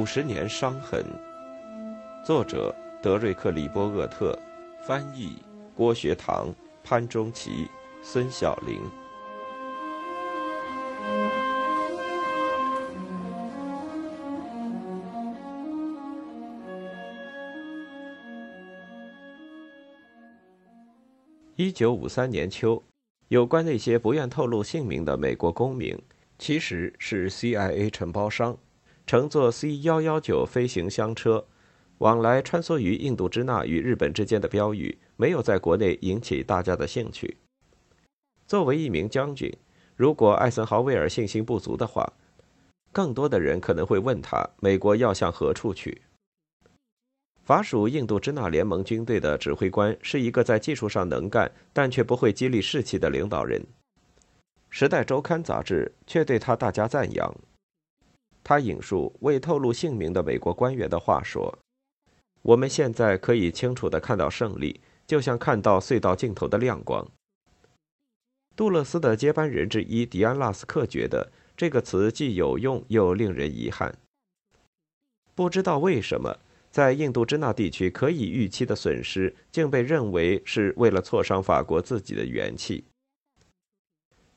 五十年伤痕，作者德瑞克·里波厄特，翻译郭学堂、潘中奇、孙晓玲。一九五三年秋，有关那些不愿透露姓名的美国公民，其实是 CIA 承包商。乘坐 C 幺幺九飞行箱车，往来穿梭于印度支那与日本之间的标语，没有在国内引起大家的兴趣。作为一名将军，如果艾森豪威尔信心不足的话，更多的人可能会问他：美国要向何处去？法属印度支那联盟军队的指挥官是一个在技术上能干，但却不会激励士气的领导人。《时代周刊》杂志却对他大加赞扬。他引述未透露姓名的美国官员的话说：“我们现在可以清楚地看到胜利，就像看到隧道尽头的亮光。”杜勒斯的接班人之一迪安·拉斯克觉得这个词既有用又令人遗憾。不知道为什么，在印度支那地区可以预期的损失，竟被认为是为了挫伤法国自己的元气。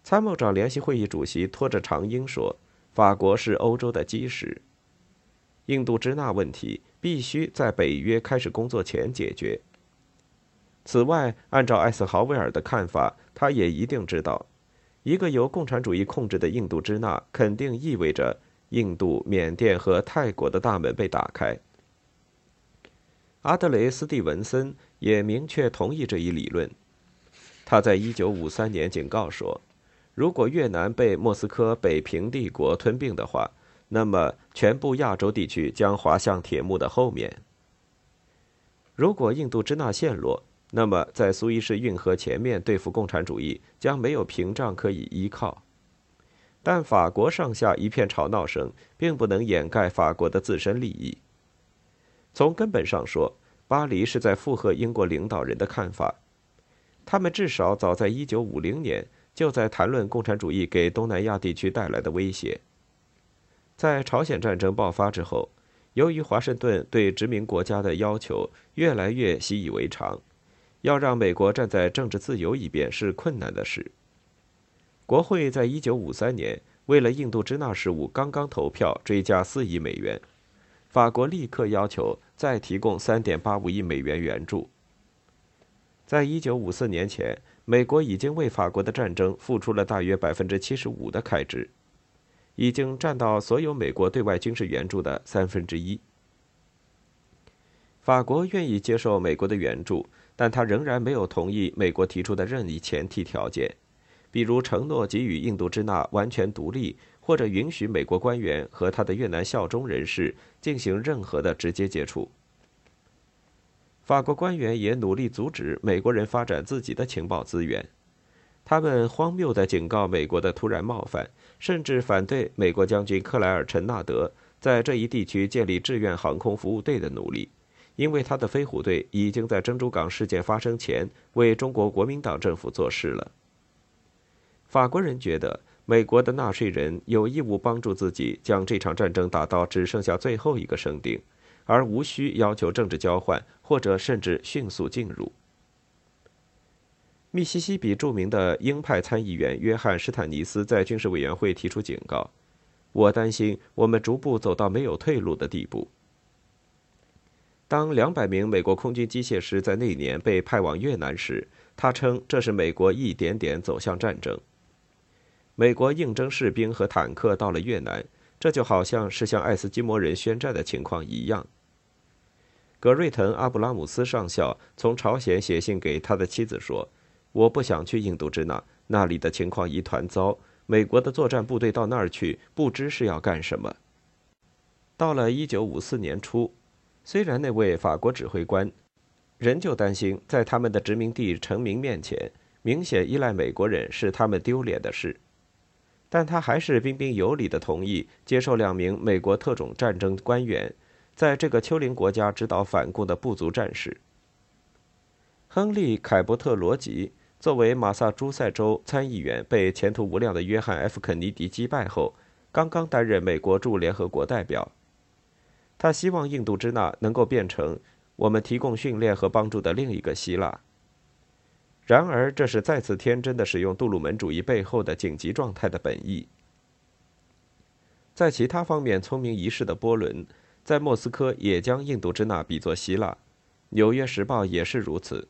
参谋长联席会议主席拖着长缨说。法国是欧洲的基石。印度支那问题必须在北约开始工作前解决。此外，按照艾森豪威尔的看法，他也一定知道，一个由共产主义控制的印度支那肯定意味着印度、缅甸和泰国的大门被打开。阿德雷斯蒂文森也明确同意这一理论。他在一九五三年警告说。如果越南被莫斯科北平帝国吞并的话，那么全部亚洲地区将滑向铁幕的后面。如果印度支那陷落，那么在苏伊士运河前面对付共产主义将没有屏障可以依靠。但法国上下一片吵闹声，并不能掩盖法国的自身利益。从根本上说，巴黎是在附和英国领导人的看法，他们至少早在1950年。就在谈论共产主义给东南亚地区带来的威胁。在朝鲜战争爆发之后，由于华盛顿对殖民国家的要求越来越习以为常，要让美国站在政治自由一边是困难的事。国会在一九五三年为了印度支那事务刚刚投票追加四亿美元，法国立刻要求再提供三点八五亿美元援助。在一九五四年前。美国已经为法国的战争付出了大约百分之七十五的开支，已经占到所有美国对外军事援助的三分之一。法国愿意接受美国的援助，但他仍然没有同意美国提出的任意前提条件，比如承诺给予印度支那完全独立，或者允许美国官员和他的越南效忠人士进行任何的直接接触。法国官员也努力阻止美国人发展自己的情报资源，他们荒谬地警告美国的突然冒犯，甚至反对美国将军克莱尔·陈纳德在这一地区建立志愿航空服务队的努力，因为他的飞虎队已经在珍珠港事件发生前为中国国民党政府做事了。法国人觉得美国的纳税人有义务帮助自己将这场战争打到只剩下最后一个生丁。而无需要求政治交换，或者甚至迅速进入。密西西比著名的鹰派参议员约翰·施坦尼斯在军事委员会提出警告：“我担心我们逐步走到没有退路的地步。”当两百名美国空军机械师在那年被派往越南时，他称这是美国一点点走向战争。美国应征士兵和坦克到了越南。这就好像是向爱斯基摩人宣战的情况一样。格瑞滕·阿布拉姆斯上校从朝鲜写信给他的妻子说：“我不想去印度支那，那里的情况一团糟。美国的作战部队到那儿去，不知是要干什么。”到了1954年初，虽然那位法国指挥官仍旧担心在他们的殖民地臣民面前明显依赖美国人是他们丢脸的事。但他还是彬彬有礼地同意接受两名美国特种战争官员在这个丘陵国家指导反共的部族战士。亨利·凯伯特·罗吉作为马萨诸塞州参议员，被前途无量的约翰 ·F· 肯尼迪击败后，刚刚担任美国驻联合国代表。他希望印度支那能够变成我们提供训练和帮助的另一个希腊。然而，这是再次天真的使用杜鲁门主义背后的紧急状态的本意。在其他方面聪明一世的波伦，在莫斯科也将印度支那比作希腊，《纽约时报》也是如此，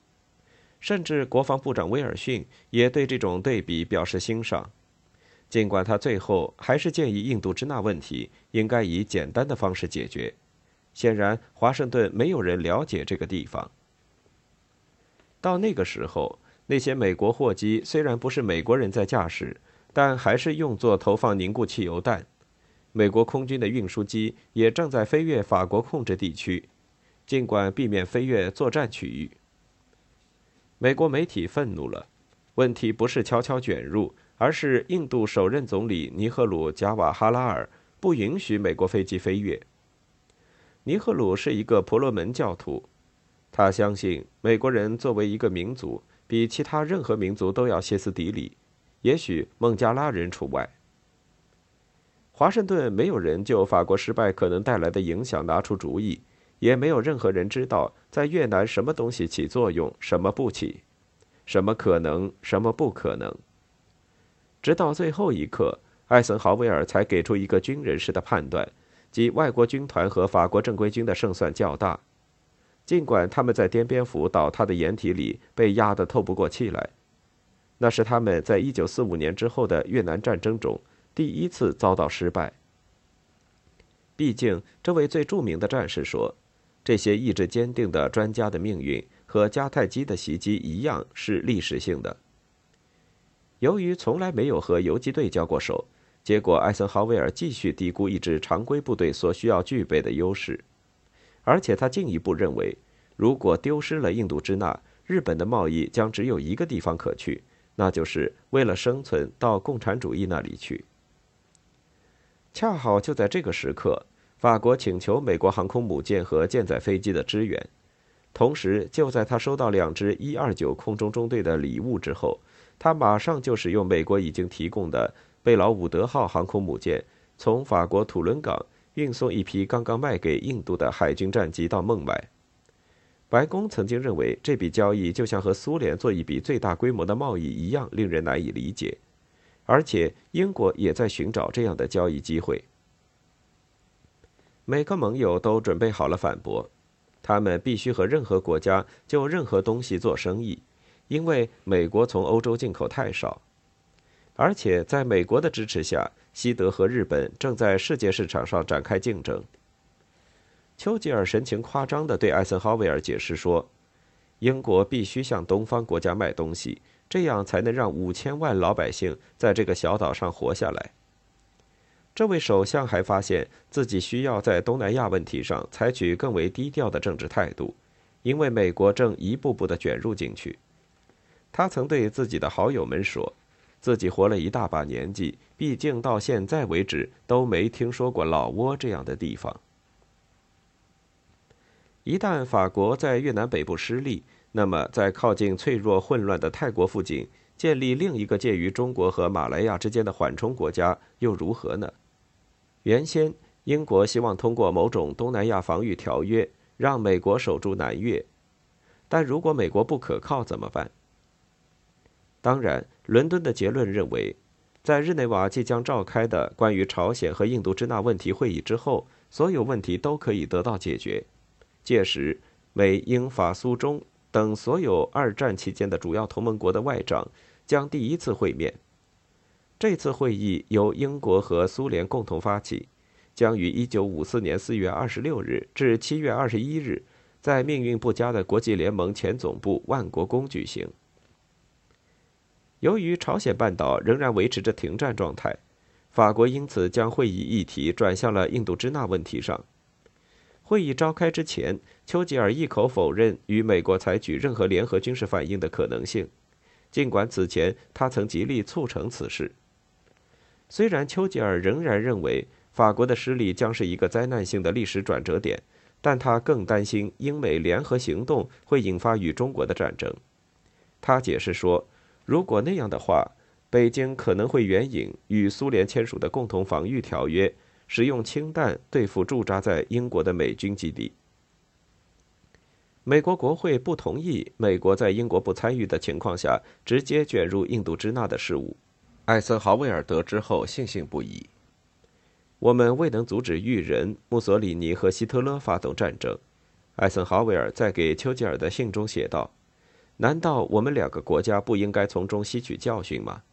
甚至国防部长威尔逊也对这种对比表示欣赏。尽管他最后还是建议印度支那问题应该以简单的方式解决，显然华盛顿没有人了解这个地方。到那个时候，那些美国货机虽然不是美国人在驾驶，但还是用作投放凝固汽油弹。美国空军的运输机也正在飞越法国控制地区，尽管避免飞越作战区域。美国媒体愤怒了，问题不是悄悄卷入。而是印度首任总理尼赫鲁·贾瓦哈拉尔不允许美国飞机飞越。尼赫鲁是一个婆罗门教徒，他相信美国人作为一个民族，比其他任何民族都要歇斯底里，也许孟加拉人除外。华盛顿没有人就法国失败可能带来的影响拿出主意，也没有任何人知道在越南什么东西起作用，什么不起，什么可能，什么不可能。直到最后一刻，艾森豪威尔才给出一个军人式的判断，即外国军团和法国正规军的胜算较大。尽管他们在滇边府倒塌的掩体里被压得透不过气来，那是他们在1945年之后的越南战争中第一次遭到失败。毕竟，这位最著名的战士说：“这些意志坚定的专家的命运和迦太基的袭击一样是历史性的。”由于从来没有和游击队交过手，结果艾森豪威尔继续低估一支常规部队所需要具备的优势，而且他进一步认为，如果丢失了印度支那，日本的贸易将只有一个地方可去，那就是为了生存到共产主义那里去。恰好就在这个时刻，法国请求美国航空母舰和舰载飞机的支援，同时就在他收到两支一二九空中中队的礼物之后。他马上就使用美国已经提供的贝劳伍德号航空母舰，从法国土伦港运送一批刚刚卖给印度的海军战机到孟买。白宫曾经认为这笔交易就像和苏联做一笔最大规模的贸易一样，令人难以理解。而且英国也在寻找这样的交易机会。每个盟友都准备好了反驳，他们必须和任何国家就任何东西做生意。因为美国从欧洲进口太少，而且在美国的支持下，西德和日本正在世界市场上展开竞争。丘吉尔神情夸张地对艾森豪威尔解释说：“英国必须向东方国家卖东西，这样才能让五千万老百姓在这个小岛上活下来。”这位首相还发现自己需要在东南亚问题上采取更为低调的政治态度，因为美国正一步步地卷入进去。他曾对自己的好友们说：“自己活了一大把年纪，毕竟到现在为止都没听说过老挝这样的地方。一旦法国在越南北部失利，那么在靠近脆弱混乱的泰国附近建立另一个介于中国和马来亚之间的缓冲国家又如何呢？原先英国希望通过某种东南亚防御条约让美国守住南越，但如果美国不可靠怎么办？”当然，伦敦的结论认为，在日内瓦即将召开的关于朝鲜和印度支那问题会议之后，所有问题都可以得到解决。届时，美、英、法、苏、中等所有二战期间的主要同盟国的外长将第一次会面。这次会议由英国和苏联共同发起，将于1954年4月26日至7月21日，在命运不佳的国际联盟前总部万国宫举行。由于朝鲜半岛仍然维持着停战状态，法国因此将会议议题转向了印度支那问题上。会议召开之前，丘吉尔一口否认与美国采取任何联合军事反应的可能性，尽管此前他曾极力促成此事。虽然丘吉尔仍然认为法国的失利将是一个灾难性的历史转折点，但他更担心英美联合行动会引发与中国的战争。他解释说。如果那样的话，北京可能会援引与苏联签署的共同防御条约，使用氢弹对付驻扎在英国的美军基地。美国国会不同意美国在英国不参与的情况下直接卷入印度支那的事务。艾森豪威尔得知后悻悻不已。我们未能阻止裕人、墨索里尼和希特勒发动战争，艾森豪威尔在给丘吉尔的信中写道：“难道我们两个国家不应该从中吸取教训吗？”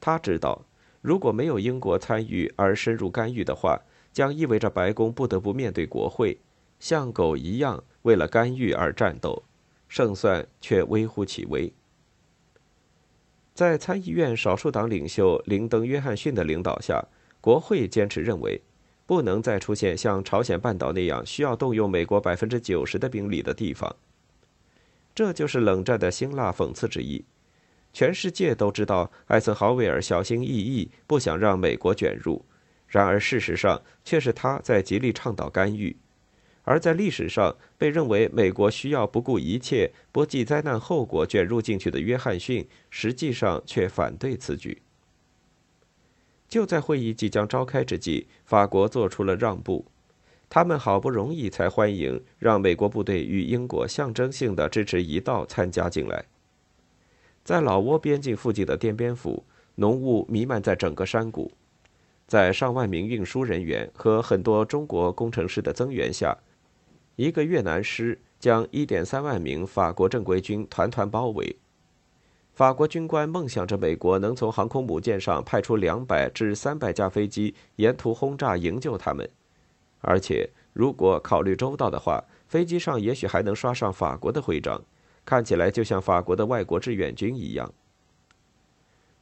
他知道，如果没有英国参与而深入干预的话，将意味着白宫不得不面对国会，像狗一样为了干预而战斗，胜算却微乎其微。在参议院少数党领袖林登·约翰逊的领导下，国会坚持认为，不能再出现像朝鲜半岛那样需要动用美国百分之九十的兵力的地方。这就是冷战的辛辣讽刺之一。全世界都知道艾森豪威尔小心翼翼，不想让美国卷入，然而事实上却是他在极力倡导干预。而在历史上被认为美国需要不顾一切、不计灾难后果卷入进去的约翰逊，实际上却反对此举。就在会议即将召开之际，法国做出了让步，他们好不容易才欢迎让美国部队与英国象征性的支持一道参加进来。在老挝边境附近的滇边府，浓雾弥漫在整个山谷，在上万名运输人员和很多中国工程师的增援下。一个越南师将1.3万名法国正规军团团包围。法国军官梦想着美国能从航空母舰上派出200至300架飞机，沿途轰炸营救他们。而且，如果考虑周到的话，飞机上也许还能刷上法国的徽章，看起来就像法国的外国志愿军一样。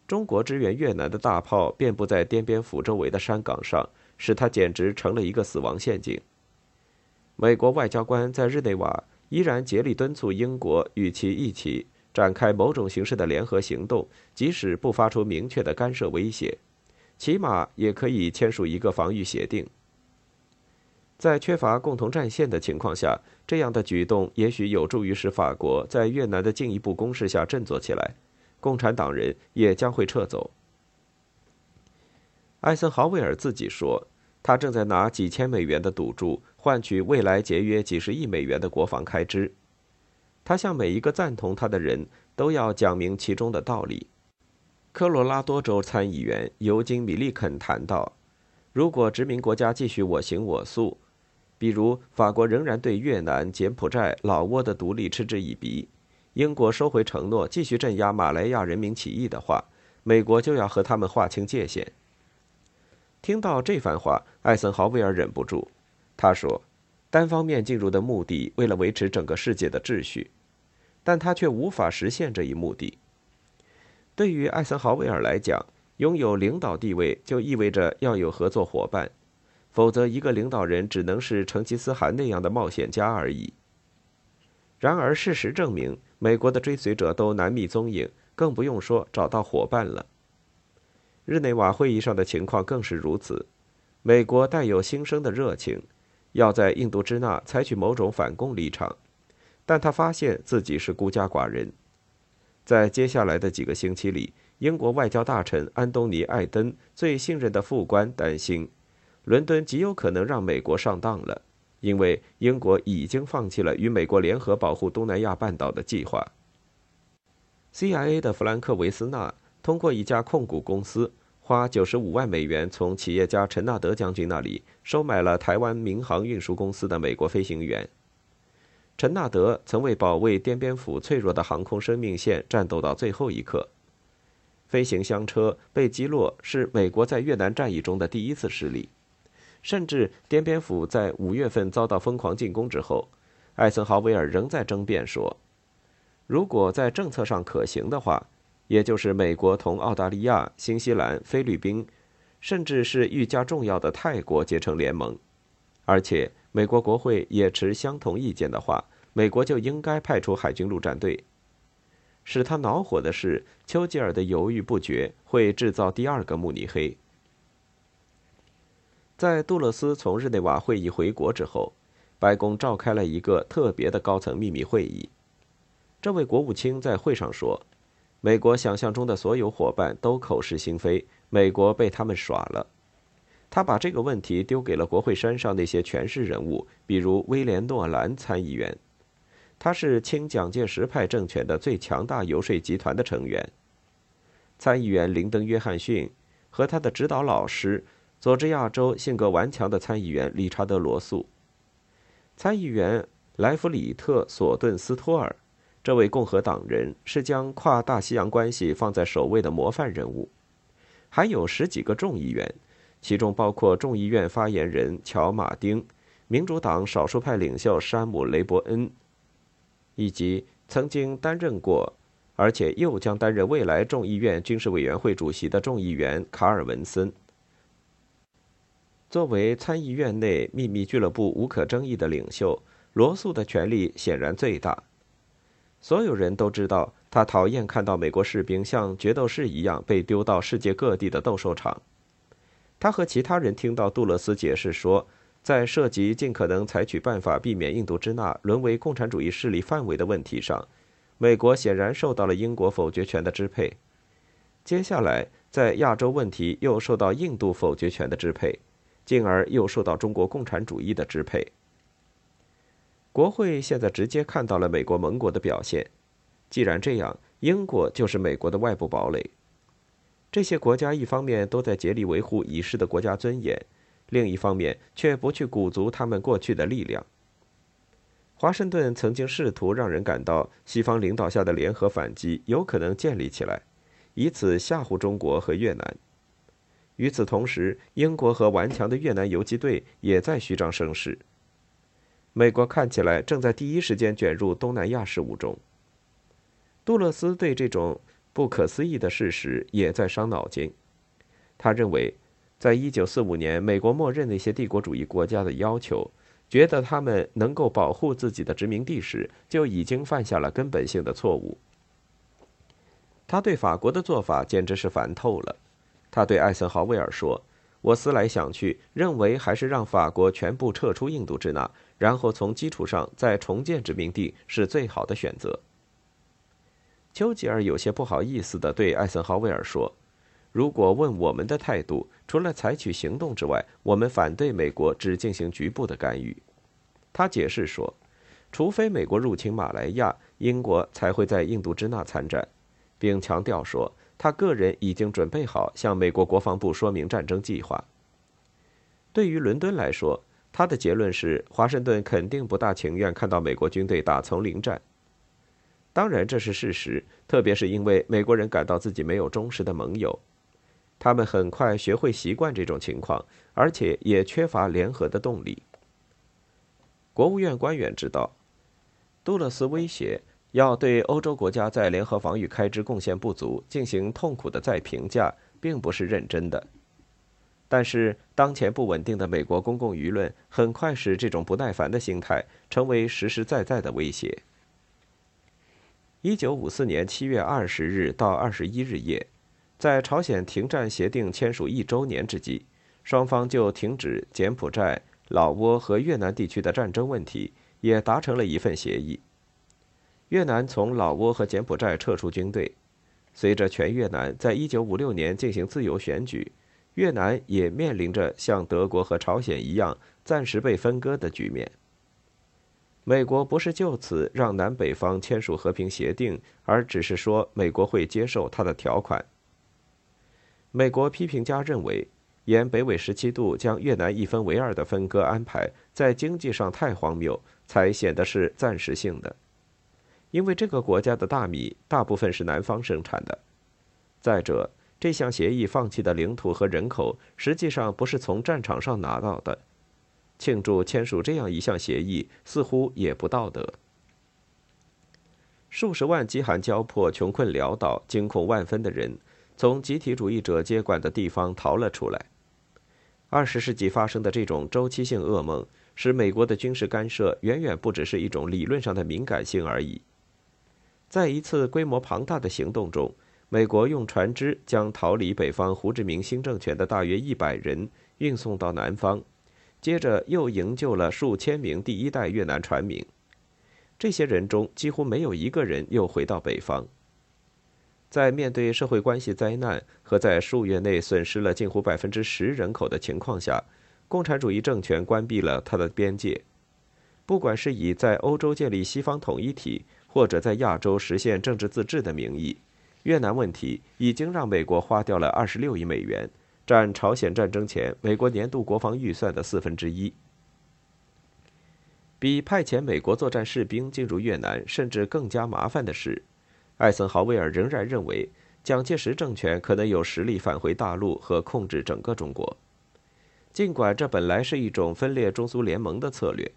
中国支援越南的大炮遍布在滇边府周围的山岗上，使它简直成了一个死亡陷阱。美国外交官在日内瓦依然竭力敦促英国与其一起展开某种形式的联合行动，即使不发出明确的干涉威胁，起码也可以签署一个防御协定。在缺乏共同战线的情况下，这样的举动也许有助于使法国在越南的进一步攻势下振作起来，共产党人也将会撤走。艾森豪威尔自己说。他正在拿几千美元的赌注换取未来节约几十亿美元的国防开支。他向每一个赞同他的人都要讲明其中的道理。科罗拉多州参议员尤金·米利肯谈到：“如果殖民国家继续我行我素，比如法国仍然对越南、柬埔寨、老挝的独立嗤之以鼻，英国收回承诺继续镇压马来亚人民起义的话，美国就要和他们划清界限。”听到这番话，艾森豪威尔忍不住。他说：“单方面进入的目的，为了维持整个世界的秩序，但他却无法实现这一目的。对于艾森豪威尔来讲，拥有领导地位就意味着要有合作伙伴，否则一个领导人只能是成吉思汗那样的冒险家而已。然而，事实证明，美国的追随者都难觅踪影，更不用说找到伙伴了。”日内瓦会议上的情况更是如此，美国带有新生的热情，要在印度支那采取某种反攻立场，但他发现自己是孤家寡人。在接下来的几个星期里，英国外交大臣安东尼·艾登最信任的副官担心，伦敦极有可能让美国上当了，因为英国已经放弃了与美国联合保护东南亚半岛的计划。CIA 的弗兰克·维斯纳。通过一家控股公司花九十五万美元从企业家陈纳德将军那里收买了台湾民航运输公司的美国飞行员。陈纳德曾为保卫滇边府脆弱的航空生命线战斗到最后一刻。飞行箱车被击落是美国在越南战役中的第一次失利。甚至滇边府在五月份遭到疯狂进攻之后，艾森豪威尔仍在争辩说，如果在政策上可行的话。也就是美国同澳大利亚、新西兰、菲律宾，甚至是愈加重要的泰国结成联盟，而且美国国会也持相同意见的话，美国就应该派出海军陆战队。使他恼火的是，丘吉尔的犹豫不决会制造第二个慕尼黑。在杜勒斯从日内瓦会议回国之后，白宫召开了一个特别的高层秘密会议。这位国务卿在会上说。美国想象中的所有伙伴都口是心非，美国被他们耍了。他把这个问题丢给了国会山上那些权势人物，比如威廉·诺兰参议员。他是亲蒋介石派政权的最强大游说集团的成员。参议员林登·约翰逊和他的指导老师，佐治亚州性格顽强的参议员理查德·罗素。参议员莱弗里特·索顿斯托尔，这位共和党人是将跨大西洋关系放在首位的模范人物。还有十几个众议员，其中包括众议院发言人乔·马丁、民主党少数派领袖山姆·雷伯恩。以及曾经担任过，而且又将担任未来众议院军事委员会主席的众议员卡尔文森。作为参议院内秘密俱乐部无可争议的领袖，罗素的权力显然最大。所有人都知道，他讨厌看到美国士兵像决斗士一样被丢到世界各地的斗兽场。他和其他人听到杜勒斯解释说。在涉及尽可能采取办法避免印度支那沦为共产主义势力范围的问题上，美国显然受到了英国否决权的支配。接下来，在亚洲问题又受到印度否决权的支配，进而又受到中国共产主义的支配。国会现在直接看到了美国盟国的表现。既然这样，英国就是美国的外部堡垒。这些国家一方面都在竭力维护已逝的国家尊严。另一方面，却不去鼓足他们过去的力量。华盛顿曾经试图让人感到，西方领导下的联合反击有可能建立起来，以此吓唬中国和越南。与此同时，英国和顽强的越南游击队也在虚张声势。美国看起来正在第一时间卷入东南亚事务中。杜勒斯对这种不可思议的事实也在伤脑筋，他认为。在一九四五年，美国默认那些帝国主义国家的要求，觉得他们能够保护自己的殖民地时，就已经犯下了根本性的错误。他对法国的做法简直是烦透了。他对艾森豪威尔说：“我思来想去，认为还是让法国全部撤出印度支那，然后从基础上再重建殖民地是最好的选择。”丘吉尔有些不好意思地对艾森豪威尔说。如果问我们的态度，除了采取行动之外，我们反对美国只进行局部的干预。他解释说，除非美国入侵马来亚，英国才会在印度支那参战，并强调说，他个人已经准备好向美国国防部说明战争计划。对于伦敦来说，他的结论是，华盛顿肯定不大情愿看到美国军队打丛林战。当然，这是事实，特别是因为美国人感到自己没有忠实的盟友。他们很快学会习惯这种情况，而且也缺乏联合的动力。国务院官员知道，杜勒斯威胁要对欧洲国家在联合防御开支贡献不足进行痛苦的再评价，并不是认真的。但是，当前不稳定的美国公共舆论很快使这种不耐烦的心态成为实实在在的威胁。一九五四年七月二十日到二十一日夜。在朝鲜停战协定签署一周年之际，双方就停止柬埔寨、老挝和越南地区的战争问题也达成了一份协议。越南从老挝和柬埔寨撤出军队。随着全越南在一九五六年进行自由选举，越南也面临着像德国和朝鲜一样暂时被分割的局面。美国不是就此让南北方签署和平协定，而只是说美国会接受他的条款。美国批评家认为，沿北纬十七度将越南一分为二的分割安排，在经济上太荒谬，才显得是暂时性的。因为这个国家的大米大部分是南方生产的。再者，这项协议放弃的领土和人口，实际上不是从战场上拿到的。庆祝签署这样一项协议，似乎也不道德。数十万饥寒交迫、穷困潦倒、惊恐万分的人。从集体主义者接管的地方逃了出来。二十世纪发生的这种周期性噩梦，使美国的军事干涉远远不只是一种理论上的敏感性而已。在一次规模庞大的行动中，美国用船只将逃离北方胡志明新政权的大约一百人运送到南方，接着又营救了数千名第一代越南船民。这些人中几乎没有一个人又回到北方。在面对社会关系灾难和在数月内损失了近乎百分之十人口的情况下，共产主义政权关闭了它的边界。不管是以在欧洲建立西方统一体，或者在亚洲实现政治自治的名义，越南问题已经让美国花掉了二十六亿美元，占朝鲜战争前美国年度国防预算的四分之一。比派遣美国作战士兵进入越南甚至更加麻烦的是。艾森豪威尔仍然认为，蒋介石政权可能有实力返回大陆和控制整个中国，尽管这本来是一种分裂中苏联盟的策略。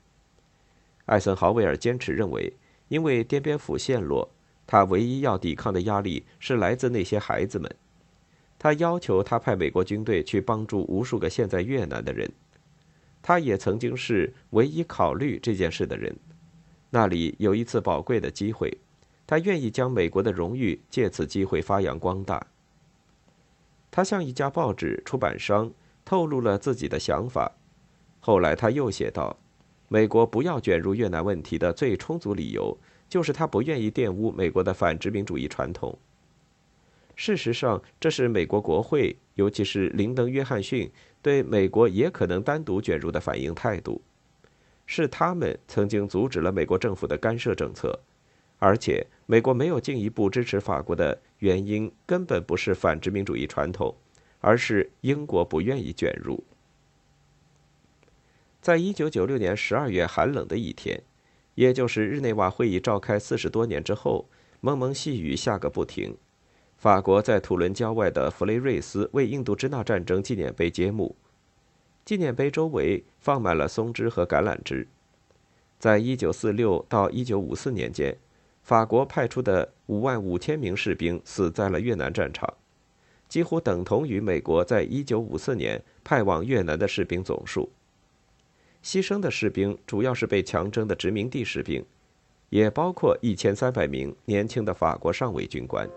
艾森豪威尔坚持认为，因为滇边府陷落，他唯一要抵抗的压力是来自那些孩子们。他要求他派美国军队去帮助无数个现在越南的人。他也曾经是唯一考虑这件事的人。那里有一次宝贵的机会。他愿意将美国的荣誉借此机会发扬光大。他向一家报纸出版商透露了自己的想法。后来他又写道：“美国不要卷入越南问题的最充足理由，就是他不愿意玷污美国的反殖民主义传统。”事实上，这是美国国会，尤其是林登·约翰逊对美国也可能单独卷入的反应态度。是他们曾经阻止了美国政府的干涉政策。而且，美国没有进一步支持法国的原因，根本不是反殖民主义传统，而是英国不愿意卷入。在一九九六年十二月寒冷的一天，也就是日内瓦会议召开四十多年之后，蒙蒙细雨下个不停。法国在土伦郊外的弗雷瑞斯为印度支那战争纪念碑揭幕，纪念碑周围放满了松枝和橄榄枝。在一九四六到一九五四年间。法国派出的五万五千名士兵死在了越南战场，几乎等同于美国在一九五四年派往越南的士兵总数。牺牲的士兵主要是被强征的殖民地士兵，也包括一千三百名年轻的法国上尉军官。